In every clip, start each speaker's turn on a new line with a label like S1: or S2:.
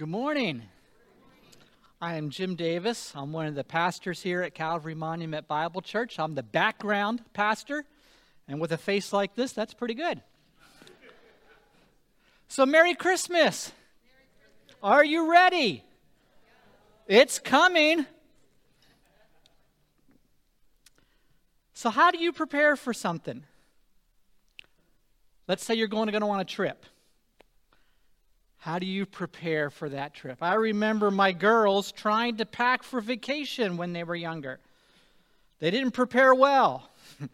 S1: Good morning. I am Jim Davis. I'm one of the pastors here at Calvary Monument Bible Church. I'm the background pastor, and with a face like this, that's pretty good. So, Merry Christmas. Are you ready? It's coming. So, how do you prepare for something? Let's say you're going to go on a trip. How do you prepare for that trip? I remember my girls trying to pack for vacation when they were younger. They didn't prepare well.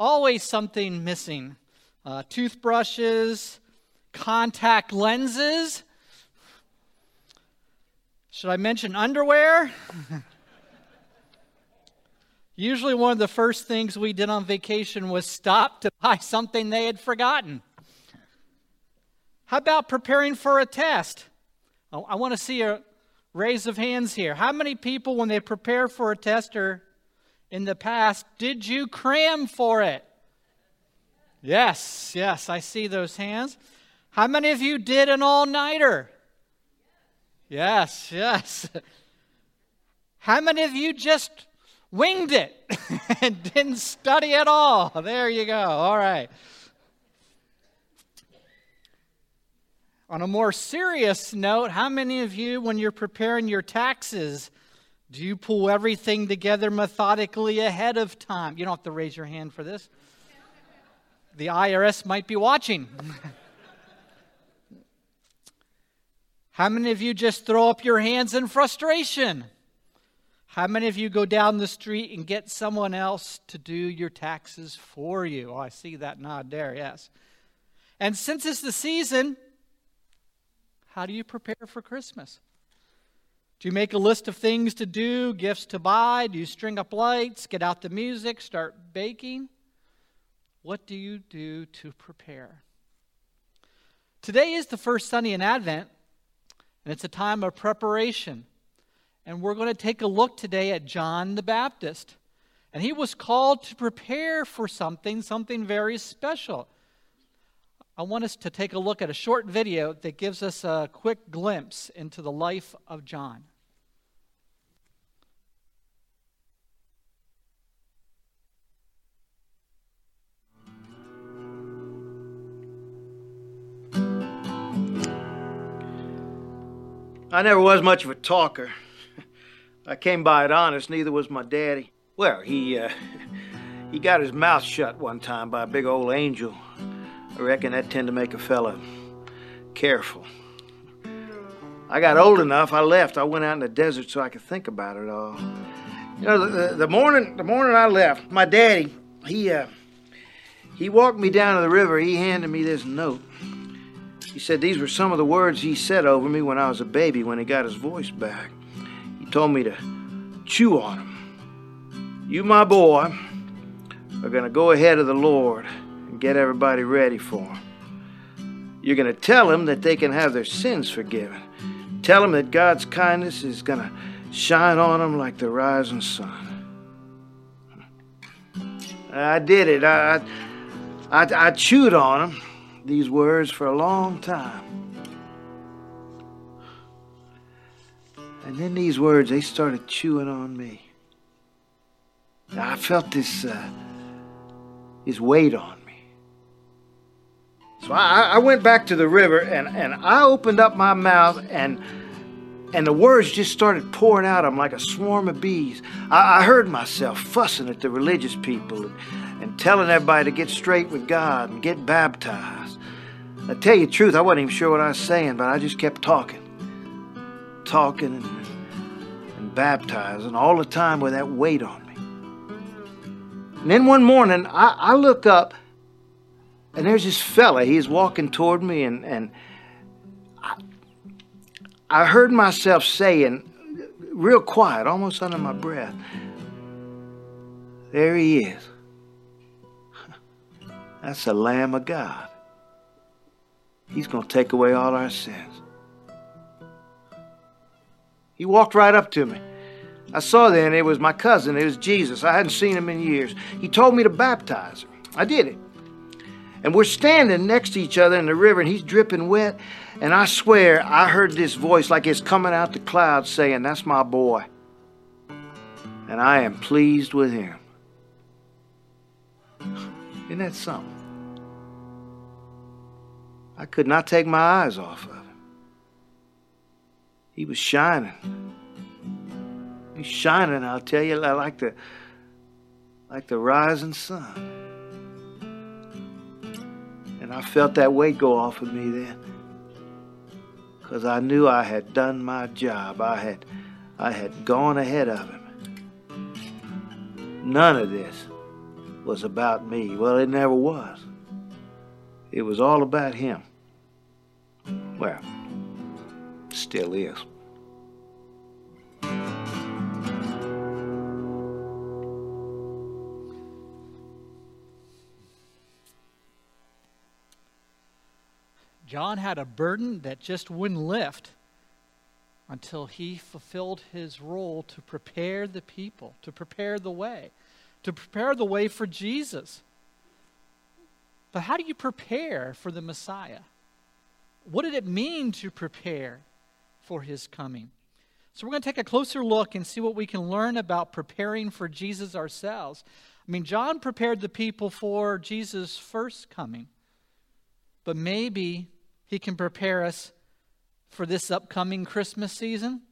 S1: Always something missing uh, toothbrushes, contact lenses. Should I mention underwear? Usually, one of the first things we did on vacation was stop to buy something they had forgotten. How about preparing for a test? Oh, I want to see a raise of hands here. How many people, when they prepare for a test or in the past, did you cram for it? Yes, yes, I see those hands. How many of you did an all nighter? Yes, yes. How many of you just winged it and didn't study at all? There you go. All right. On a more serious note, how many of you, when you're preparing your taxes, do you pull everything together methodically ahead of time? You don't have to raise your hand for this. The IRS might be watching. How many of you just throw up your hands in frustration? How many of you go down the street and get someone else to do your taxes for you? Oh, I see that nod there, yes. And since it's the season, how do you prepare for Christmas? Do you make a list of things to do, gifts to buy? Do you string up lights, get out the music, start baking? What do you do to prepare? Today is the first Sunday in Advent, and it's a time of preparation. And we're going to take a look today at John the Baptist. And he was called to prepare for something, something very special. I want us to take a look at a short video that gives us a quick glimpse into the life of John.
S2: I never was much of a talker. I came by it honest, neither was my daddy. Well, he, uh, he got his mouth shut one time by a big old angel I reckon that tend to make a fella careful. I got old enough, I left. I went out in the desert so I could think about it all. You know, the, the morning the morning I left, my daddy, he uh, he walked me down to the river. He handed me this note. He said these were some of the words he said over me when I was a baby when he got his voice back. He told me to chew on them. You, my boy, are going to go ahead of the Lord get everybody ready for them. You're going to tell them that they can have their sins forgiven. Tell them that God's kindness is going to shine on them like the rising sun. I did it. I, I, I chewed on them, these words, for a long time. And then these words, they started chewing on me. I felt this, uh, this weight on so I, I went back to the river and, and I opened up my mouth and and the words just started pouring out of them like a swarm of bees. I, I heard myself fussing at the religious people and, and, telling everybody to get straight with God and get baptized. I tell you the truth, I wasn't even sure what I was saying, but I just kept talking, talking and, and baptizing all the time with that weight on me. And then one morning, I, I look up and there's this fella, he's walking toward me, and, and I, I heard myself saying, real quiet, almost under my breath, There he is. That's the Lamb of God. He's going to take away all our sins. He walked right up to me. I saw then it was my cousin, it was Jesus. I hadn't seen him in years. He told me to baptize him. I did it. And we're standing next to each other in the river, and he's dripping wet. And I swear, I heard this voice like it's coming out the clouds saying, That's my boy. And I am pleased with him. Isn't that something? I could not take my eyes off of him. He was shining. He's shining, I'll tell you, like the like the rising sun. And I felt that weight go off of me then. Because I knew I had done my job. I had I had gone ahead of him. None of this was about me. Well, it never was. It was all about him. Well, still is.
S1: John had a burden that just wouldn't lift until he fulfilled his role to prepare the people, to prepare the way, to prepare the way for Jesus. But how do you prepare for the Messiah? What did it mean to prepare for his coming? So we're going to take a closer look and see what we can learn about preparing for Jesus ourselves. I mean, John prepared the people for Jesus' first coming, but maybe he can prepare us for this upcoming Christmas season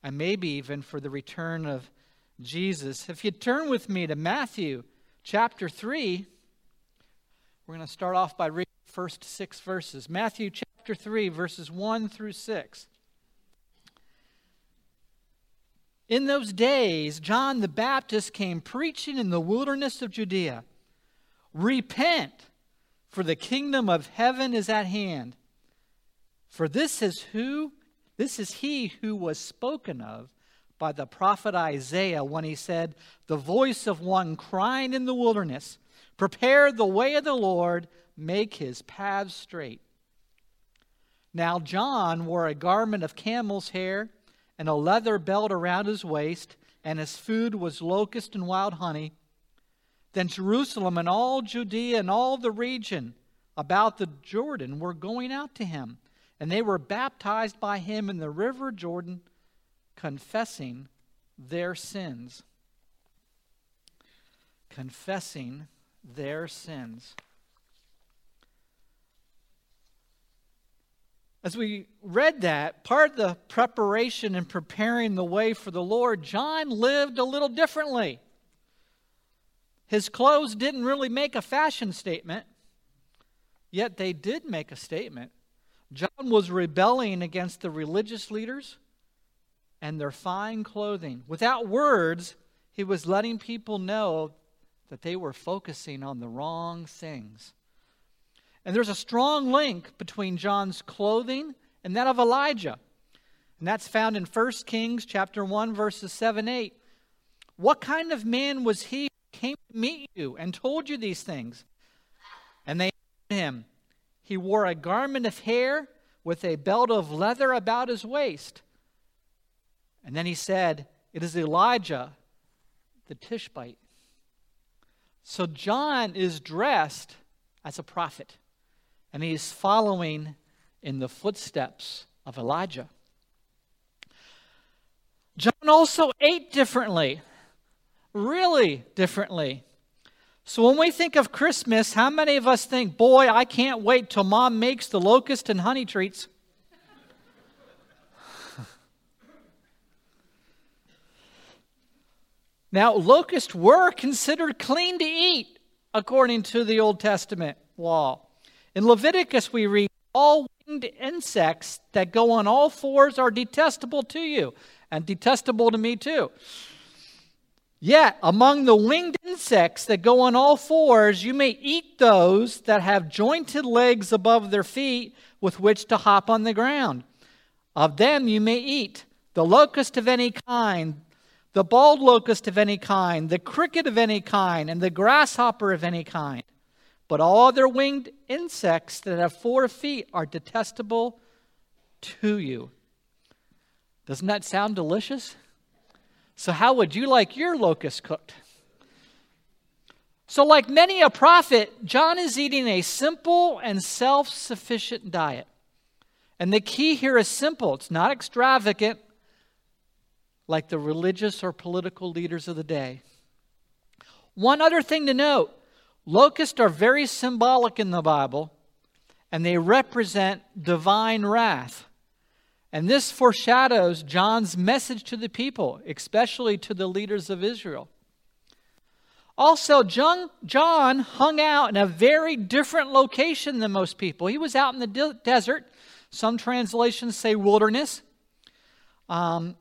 S1: and maybe even for the return of Jesus. If you turn with me to Matthew chapter 3, we're going to start off by reading the first six verses. Matthew chapter 3, verses 1 through 6. In those days, John the Baptist came preaching in the wilderness of Judea Repent, for the kingdom of heaven is at hand. For this is who this is he who was spoken of by the prophet Isaiah when he said, "The voice of one crying in the wilderness, prepare the way of the Lord, make his paths straight." Now John wore a garment of camel's hair and a leather belt around his waist, and his food was locust and wild honey. Then Jerusalem and all Judea and all the region about the Jordan were going out to him and they were baptized by him in the river Jordan, confessing their sins. Confessing their sins. As we read that, part of the preparation and preparing the way for the Lord, John lived a little differently. His clothes didn't really make a fashion statement, yet they did make a statement. John was rebelling against the religious leaders and their fine clothing. Without words, he was letting people know that they were focusing on the wrong things. And there's a strong link between John's clothing and that of Elijah. And that's found in 1 Kings chapter 1 verses 7 8. What kind of man was he who came to meet you and told you these things? And they him, he wore a garment of hair with a belt of leather about his waist. And then he said, It is Elijah the Tishbite. So John is dressed as a prophet, and he is following in the footsteps of Elijah. John also ate differently, really differently. So when we think of Christmas, how many of us think, boy, I can't wait till mom makes the locust and honey treats? now, locusts were considered clean to eat according to the Old Testament law. In Leviticus, we read, All winged insects that go on all fours are detestable to you, and detestable to me too. Yet, among the winged insects that go on all fours, you may eat those that have jointed legs above their feet with which to hop on the ground. Of them you may eat the locust of any kind, the bald locust of any kind, the cricket of any kind, and the grasshopper of any kind. But all other winged insects that have four feet are detestable to you. Doesn't that sound delicious? So, how would you like your locust cooked? So, like many a prophet, John is eating a simple and self sufficient diet. And the key here is simple it's not extravagant like the religious or political leaders of the day. One other thing to note locusts are very symbolic in the Bible, and they represent divine wrath. And this foreshadows John's message to the people, especially to the leaders of Israel. Also, John, hung out in a very different location than most people. He was out in the de- desert. Some translations say wilderness. Um,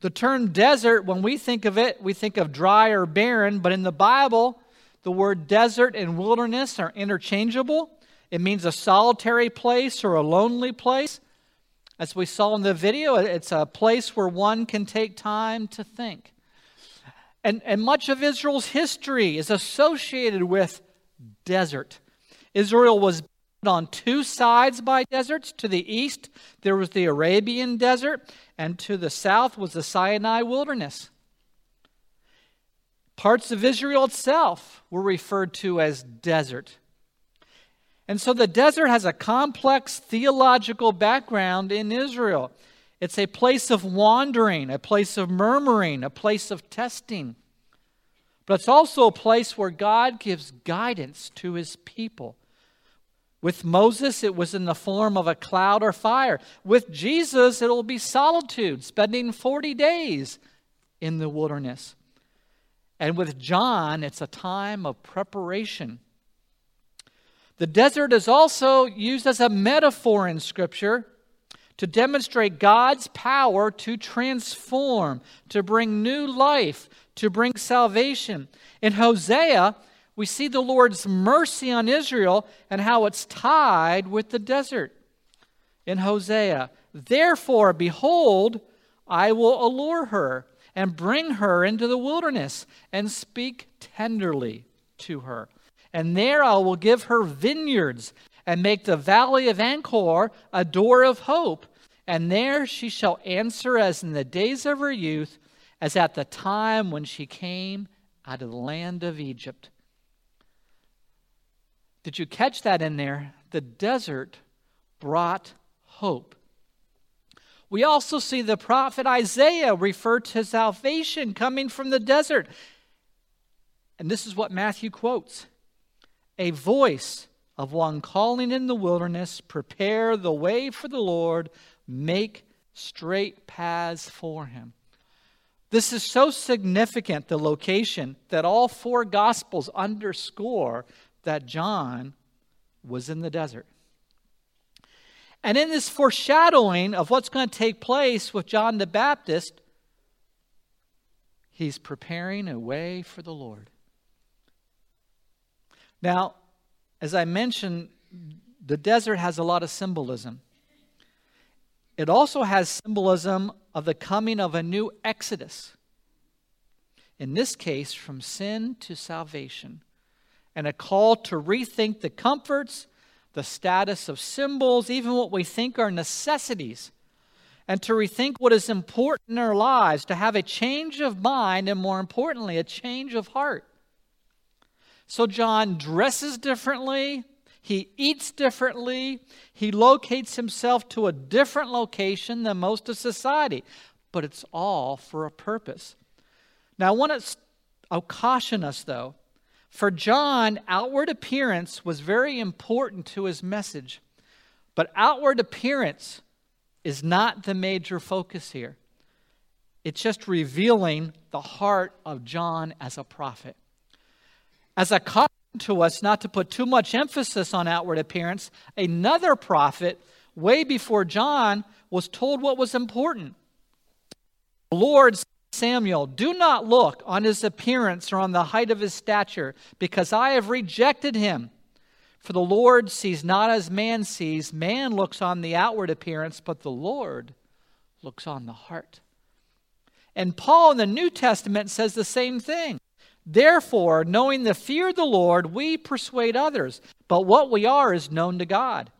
S1: the term desert, when we think of it, we think of dry or barren, but in the Bible, the word desert and wilderness are interchangeable. It means a solitary place or a lonely place. As we saw in the video, it's a place where one can take time to think. And, and much of Israel's history is associated with desert. Israel was on two sides by deserts. To the east, there was the Arabian desert, and to the south was the Sinai wilderness. Parts of Israel itself were referred to as desert. And so the desert has a complex theological background in Israel. It's a place of wandering, a place of murmuring, a place of testing. But it's also a place where God gives guidance to his people. With Moses, it was in the form of a cloud or fire. With Jesus, it'll be solitude, spending 40 days in the wilderness. And with John, it's a time of preparation. The desert is also used as a metaphor in Scripture to demonstrate God's power to transform, to bring new life, to bring salvation. In Hosea, we see the Lord's mercy on Israel and how it's tied with the desert. In Hosea, therefore, behold, I will allure her and bring her into the wilderness and speak tenderly to her. And there I will give her vineyards and make the valley of Achor a door of hope. And there she shall answer as in the days of her youth, as at the time when she came out of the land of Egypt. Did you catch that in there? The desert brought hope. We also see the prophet Isaiah refer to salvation coming from the desert. And this is what Matthew quotes A voice of one calling in the wilderness, prepare the way for the Lord, make straight paths for him. This is so significant, the location, that all four Gospels underscore that John was in the desert. And in this foreshadowing of what's going to take place with John the Baptist, he's preparing a way for the Lord. Now, as I mentioned, the desert has a lot of symbolism. It also has symbolism of the coming of a new exodus. In this case, from sin to salvation, and a call to rethink the comforts, the status of symbols, even what we think are necessities, and to rethink what is important in our lives, to have a change of mind, and more importantly, a change of heart. So John dresses differently, he eats differently, he locates himself to a different location than most of society, but it's all for a purpose. Now, I want to oh, I'll caution us though. For John, outward appearance was very important to his message, but outward appearance is not the major focus here. It's just revealing the heart of John as a prophet. As a caution to us not to put too much emphasis on outward appearance, another prophet, way before John, was told what was important. The Lord Samuel, do not look on his appearance or on the height of his stature, because I have rejected him. For the Lord sees not as man sees. Man looks on the outward appearance, but the Lord looks on the heart. And Paul in the New Testament says the same thing. Therefore, knowing the fear of the Lord, we persuade others, but what we are is known to God.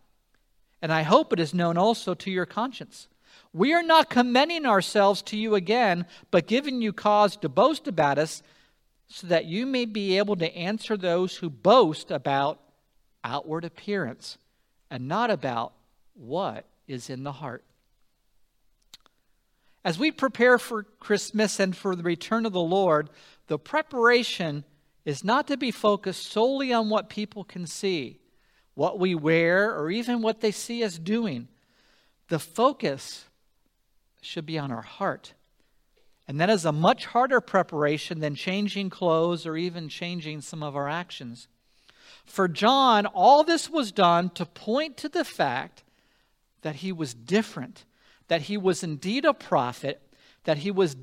S1: And I hope it is known also to your conscience. We are not commending ourselves to you again, but giving you cause to boast about us, so that you may be able to answer those who boast about outward appearance and not about what is in the heart. As we prepare for Christmas and for the return of the Lord, the preparation is not to be focused solely on what people can see, what we wear, or even what they see us doing. The focus should be on our heart. And that is a much harder preparation than changing clothes or even changing some of our actions. For John, all this was done to point to the fact that he was different, that he was indeed a prophet, that he was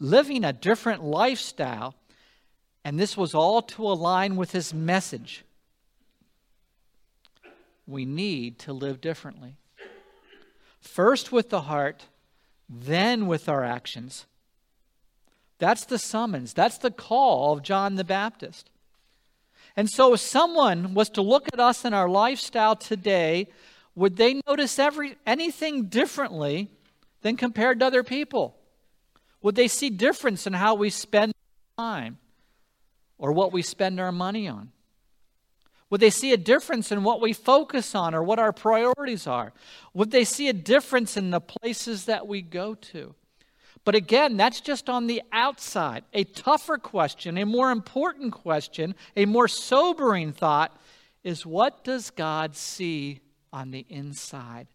S1: living a different lifestyle, and this was all to align with his message. We need to live differently. First with the heart, then with our actions. That's the summons, that's the call of John the Baptist. And so, if someone was to look at us in our lifestyle today, would they notice every, anything differently than compared to other people? Would they see difference in how we spend time or what we spend our money on? Would they see a difference in what we focus on or what our priorities are? Would they see a difference in the places that we go to? But again, that's just on the outside. A tougher question, a more important question, a more sobering thought is what does God see on the inside?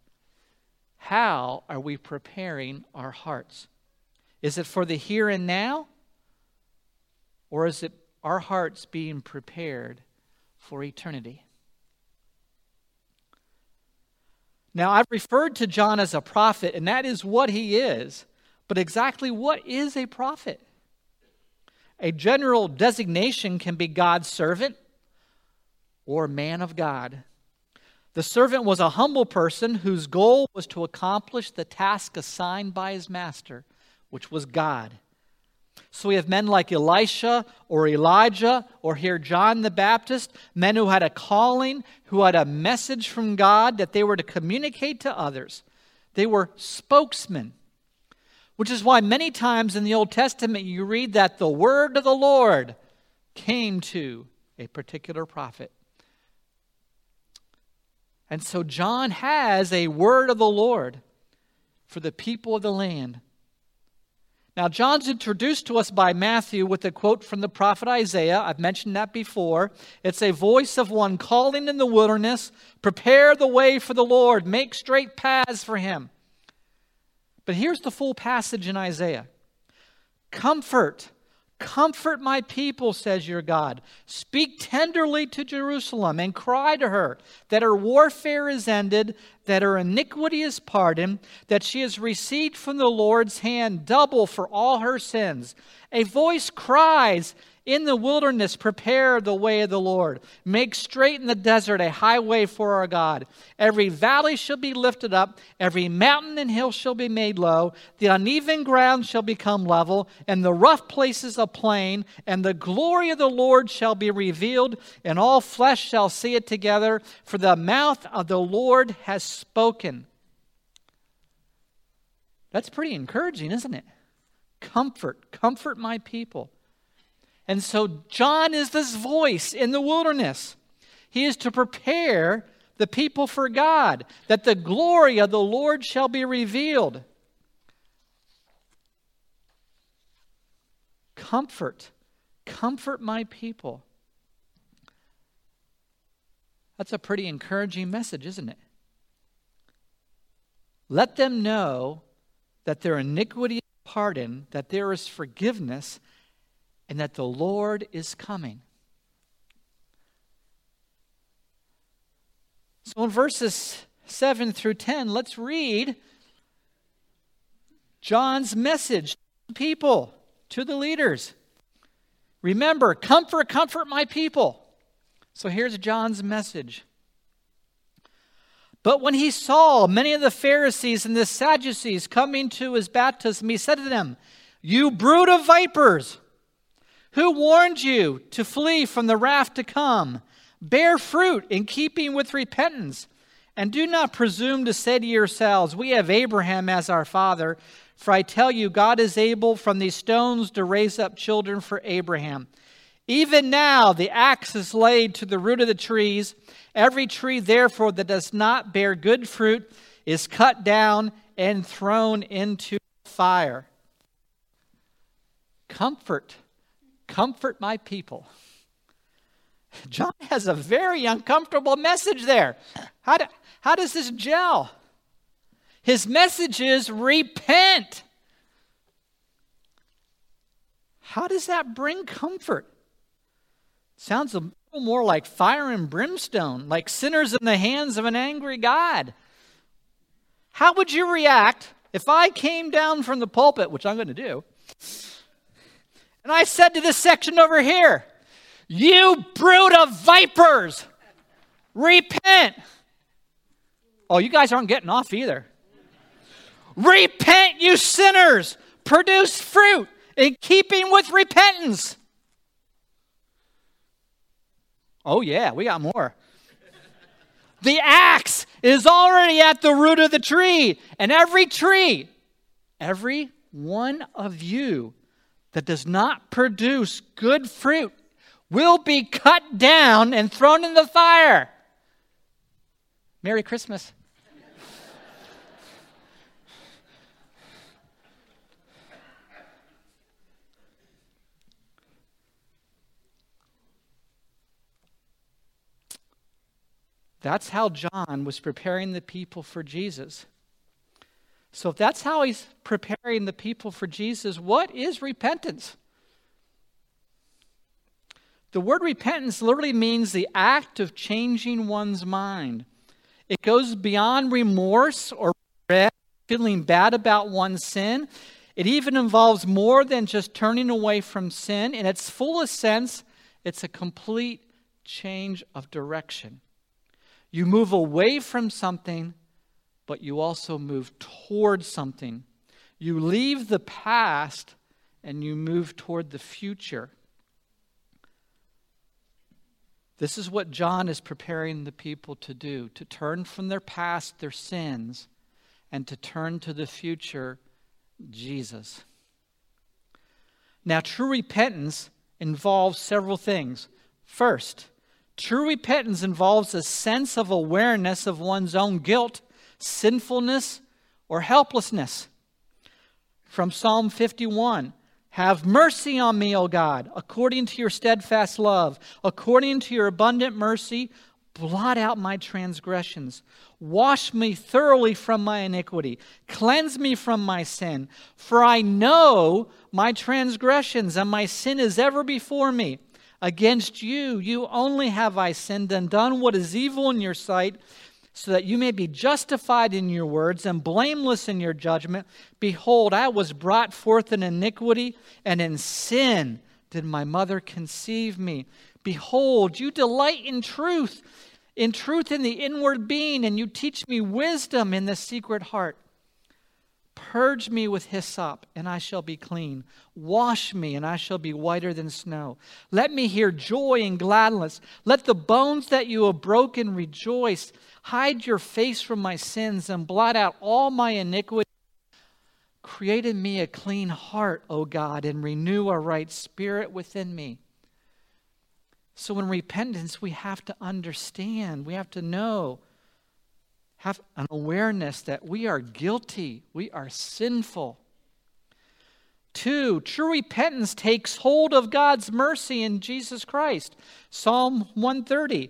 S1: How are we preparing our hearts? Is it for the here and now? Or is it our hearts being prepared for eternity? Now, I've referred to John as a prophet, and that is what he is. But exactly what is a prophet? A general designation can be God's servant or man of God. The servant was a humble person whose goal was to accomplish the task assigned by his master, which was God. So we have men like Elisha or Elijah or here John the Baptist, men who had a calling, who had a message from God that they were to communicate to others. They were spokesmen. Which is why many times in the Old Testament you read that the word of the Lord came to a particular prophet. And so John has a word of the Lord for the people of the land. Now, John's introduced to us by Matthew with a quote from the prophet Isaiah. I've mentioned that before. It's a voice of one calling in the wilderness, prepare the way for the Lord, make straight paths for him. But here's the full passage in Isaiah Comfort, comfort my people, says your God. Speak tenderly to Jerusalem and cry to her that her warfare is ended, that her iniquity is pardoned, that she has received from the Lord's hand double for all her sins. A voice cries, in the wilderness, prepare the way of the Lord. Make straight in the desert a highway for our God. Every valley shall be lifted up, every mountain and hill shall be made low. The uneven ground shall become level, and the rough places a plain. And the glory of the Lord shall be revealed, and all flesh shall see it together. For the mouth of the Lord has spoken. That's pretty encouraging, isn't it? Comfort, comfort my people. And so John is this voice in the wilderness. He is to prepare the people for God, that the glory of the Lord shall be revealed. Comfort, comfort my people. That's a pretty encouraging message, isn't it? Let them know that their iniquity is pardoned, that there is forgiveness, and that the Lord is coming. So in verses 7 through 10, let's read John's message to the people, to the leaders. Remember, comfort, comfort my people. So here's John's message. But when he saw many of the Pharisees and the Sadducees coming to his baptism, he said to them, You brood of vipers! Who warned you to flee from the wrath to come? Bear fruit in keeping with repentance. And do not presume to say to yourselves, We have Abraham as our father. For I tell you, God is able from these stones to raise up children for Abraham. Even now, the axe is laid to the root of the trees. Every tree, therefore, that does not bear good fruit is cut down and thrown into fire. Comfort, comfort my people. John has a very uncomfortable message there. How, do, how does this gel? His message is repent. How does that bring comfort? Sounds a little more like fire and brimstone, like sinners in the hands of an angry God. How would you react if I came down from the pulpit, which I'm going to do, and I said to this section over here, You brood of vipers, repent. Oh, you guys aren't getting off either. Repent, you sinners, produce fruit in keeping with repentance. Oh, yeah, we got more. the axe is already at the root of the tree, and every tree, every one of you that does not produce good fruit will be cut down and thrown in the fire. Merry Christmas. That's how John was preparing the people for Jesus. So, if that's how he's preparing the people for Jesus, what is repentance? The word repentance literally means the act of changing one's mind. It goes beyond remorse or feeling bad about one's sin. It even involves more than just turning away from sin. In its fullest sense, it's a complete change of direction. You move away from something, but you also move towards something. You leave the past and you move toward the future. This is what John is preparing the people to do to turn from their past, their sins, and to turn to the future, Jesus. Now, true repentance involves several things. First, True repentance involves a sense of awareness of one's own guilt, sinfulness, or helplessness. From Psalm 51 Have mercy on me, O God, according to your steadfast love, according to your abundant mercy, blot out my transgressions. Wash me thoroughly from my iniquity. Cleanse me from my sin. For I know my transgressions, and my sin is ever before me. Against you, you only have I sinned and done what is evil in your sight, so that you may be justified in your words and blameless in your judgment. Behold, I was brought forth in iniquity, and in sin did my mother conceive me. Behold, you delight in truth, in truth in the inward being, and you teach me wisdom in the secret heart. Purge me with hyssop, and I shall be clean. Wash me, and I shall be whiter than snow. Let me hear joy and gladness. Let the bones that you have broken rejoice. Hide your face from my sins and blot out all my iniquity. Create in me a clean heart, O God, and renew a right spirit within me. So, in repentance, we have to understand, we have to know have an awareness that we are guilty, we are sinful. Two, true repentance takes hold of God's mercy in Jesus Christ. Psalm 130.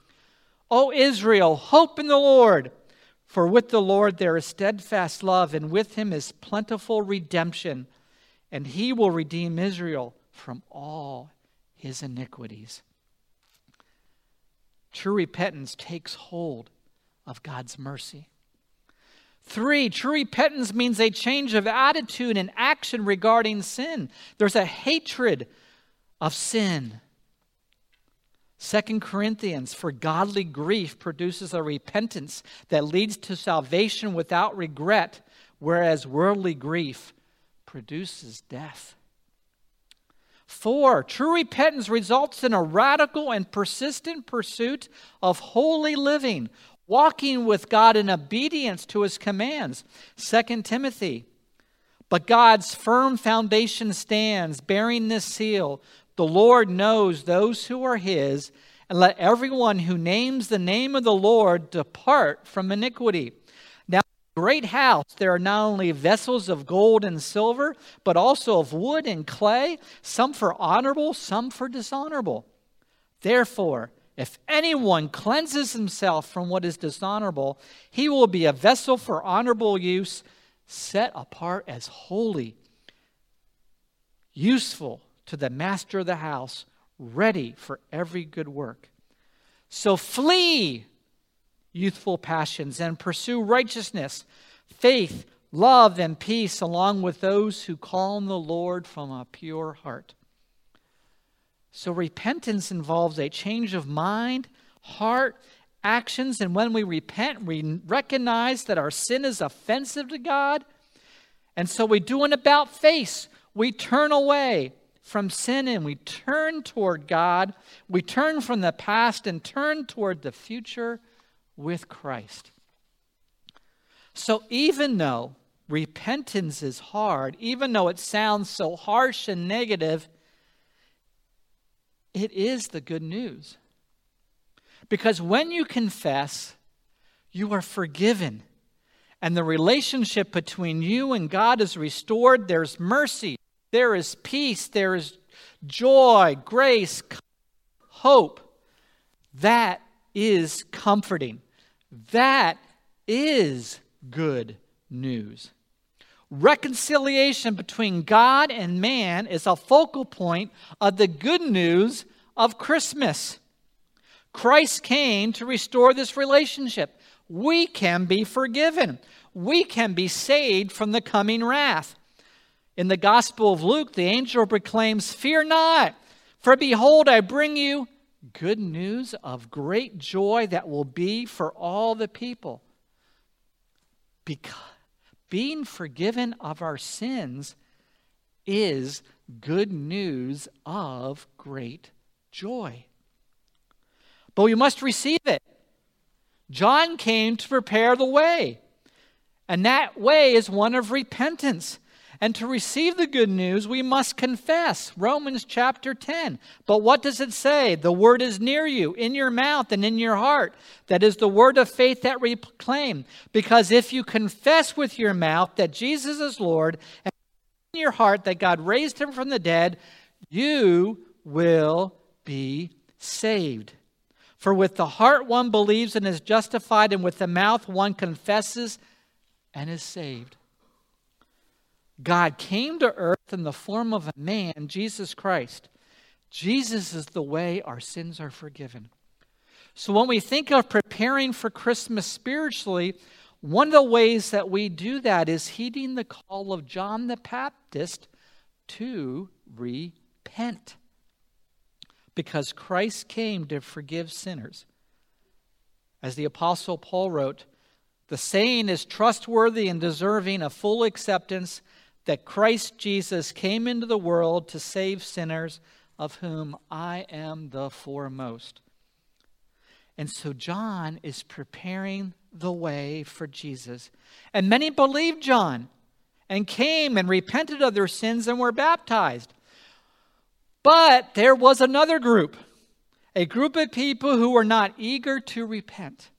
S1: O Israel, hope in the Lord. For with the Lord there is steadfast love, and with him is plentiful redemption, and he will redeem Israel from all his iniquities. True repentance takes hold of God's mercy. Three, true repentance means a change of attitude and action regarding sin. There's a hatred of sin. Second Corinthians, for godly grief produces a repentance that leads to salvation without regret, whereas worldly grief produces death. Four, true repentance results in a radical and persistent pursuit of holy living, walking with God in obedience to his commands. Second Timothy, but God's firm foundation stands, bearing this seal the Lord knows those who are his, and let everyone who names the name of the Lord depart from iniquity. Now, great house, there are not only vessels of gold and silver, but also of wood and clay, some for honorable, some for dishonorable. Therefore, if anyone cleanses himself from what is dishonorable, he will be a vessel for honorable use, set apart as holy, useful to the master of the house, ready for every good work. So flee youthful passions and pursue righteousness, faith, love, and peace, along with those who call on the Lord from a pure heart. So repentance involves a change of mind, heart, actions, and when we repent, we recognize that our sin is offensive to God. And so we do an about face. We turn away from sin and we turn toward God. We turn from the past and turn toward the future with Christ. So even though repentance is hard, even though it sounds so harsh and negative, it is the good news. Because when you confess, you are forgiven. And the relationship between you and God is restored. There's mercy, there is peace, there is joy, grace, hope. That is comforting. That is good news. Reconciliation between God and man is a focal point of the good news of Christmas. Christ came to restore this relationship. We can be forgiven. We can be saved from the coming wrath. In the Gospel of Luke, the angel proclaims, Fear not, for behold, I bring you good news of great joy that will be for all the people. Because being forgiven of our sins is good news of great joy. But we must receive it. John came to prepare the way, and that way is one of repentance. And to receive the good news, we must confess. Romans chapter 10. But what does it say? The word is near you, in your mouth and in your heart. That is the word of faith that we proclaim. Because if you confess with your mouth that Jesus is Lord, and in your heart that God raised him from the dead, you will be saved. For with the heart one believes and is justified, and with the mouth one confesses and is saved. God came to earth in the form of a man, Jesus Christ. Jesus is the way our sins are forgiven. So when we think of preparing for Christmas spiritually, one of the ways that we do that is heeding the call of John the Baptist to repent. Because Christ came to forgive sinners. As the Apostle Paul wrote, the saying is trustworthy and deserving of full acceptance that Christ Jesus came into the world to save sinners, of whom I am the foremost. And so John is preparing the way for Jesus. And many believed John and came and repented of their sins and were baptized. But there was another group, a group of people who were not eager to repent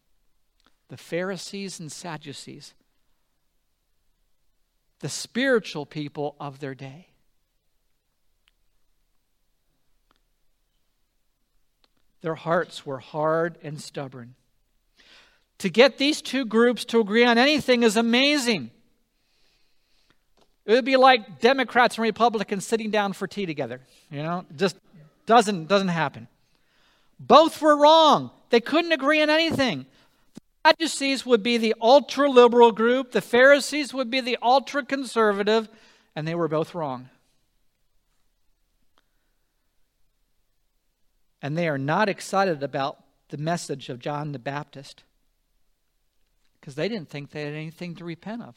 S1: the Pharisees and Sadducees the spiritual people of their day. Their hearts were hard and stubborn. To get these two groups to agree on anything is amazing. It would be like Democrats and Republicans sitting down for tea together. You know, just doesn't doesn't happen. Both were wrong. They couldn't agree on anything. Sadducees would be the ultra liberal group, the Pharisees would be the ultra conservative, and they were both wrong. And they are not excited about the message of John the Baptist because they didn't think they had anything to repent of.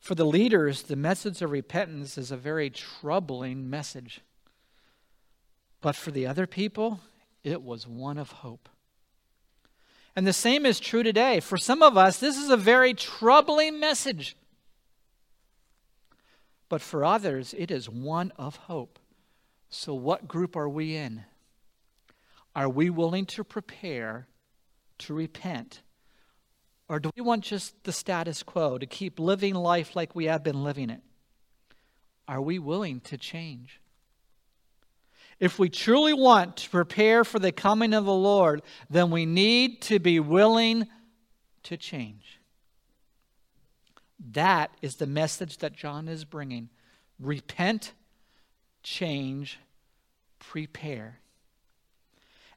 S1: For the leaders, the message of repentance is a very troubling message. But for the other people, it was one of hope. And the same is true today. For some of us, this is a very troubling message. But for others, it is one of hope. So, what group are we in? Are we willing to prepare to repent? Or do we want just the status quo, to keep living life like we have been living it? Are we willing to change? If we truly want to prepare for the coming of the Lord, then we need to be willing to change. That is the message that John is bringing. Repent, change, prepare.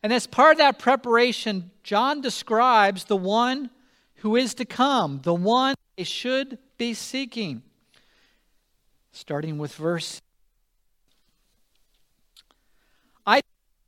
S1: And as part of that preparation, John describes the one who is to come, the one they should be seeking. Starting with verse I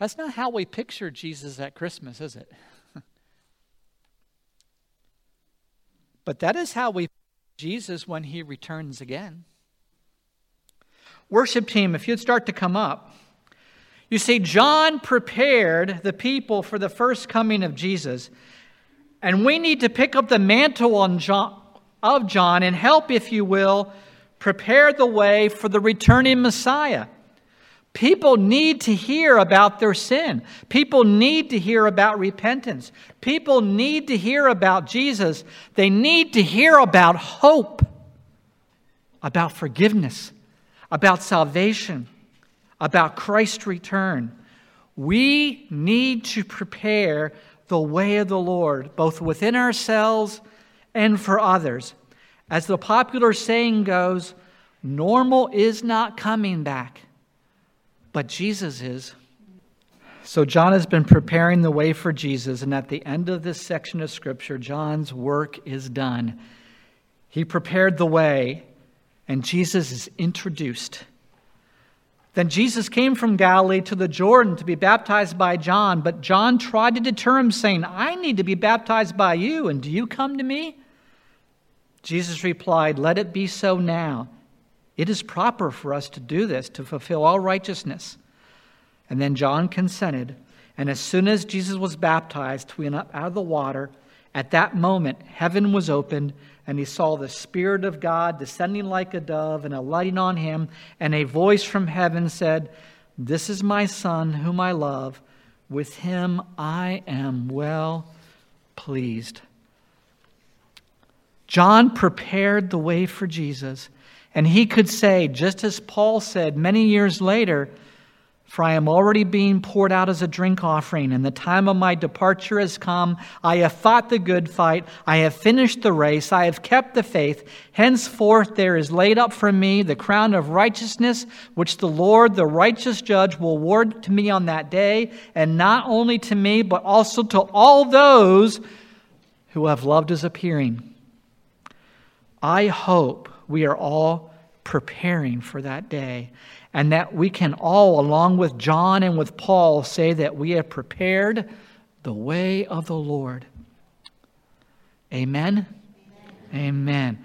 S1: That's not how we picture Jesus at Christmas, is it? but that is how we Jesus when he returns again. Worship team, if you'd start to come up. You see, John prepared the people for the first coming of Jesus. And we need to pick up the mantle on John, of John and help, if you will, prepare the way for the returning Messiah. People need to hear about their sin. People need to hear about repentance. People need to hear about Jesus. They need to hear about hope, about forgiveness, about salvation, about Christ's return. We need to prepare the way of the Lord, both within ourselves and for others. As the popular saying goes, normal is not coming back, but Jesus is. So, John has been preparing the way for Jesus, and at the end of this section of Scripture, John's work is done. He prepared the way, and Jesus is introduced. Then Jesus came from Galilee to the Jordan to be baptized by John, but John tried to deter him, saying, I need to be baptized by you, and do you come to me? Jesus replied, Let it be so now. It is proper for us to do this, to fulfill all righteousness. And then John consented, and as soon as Jesus was baptized, he went up out of the water. At that moment, heaven was opened and he saw the Spirit of God descending like a dove and alighting on him, and a voice from heaven said, This is my Son, whom I love. With him I am well pleased. John prepared the way for Jesus, and he could say, just as Paul said many years later, for I am already being poured out as a drink offering, and the time of my departure has come. I have fought the good fight. I have finished the race. I have kept the faith. Henceforth, there is laid up for me the crown of righteousness, which the Lord, the righteous judge, will award to me on that day, and not only to me, but also to all those who have loved his appearing. I hope we are all preparing for that day and that we can all, along with John and with Paul, say that we have prepared the way of the Lord. Amen. Amen. Amen.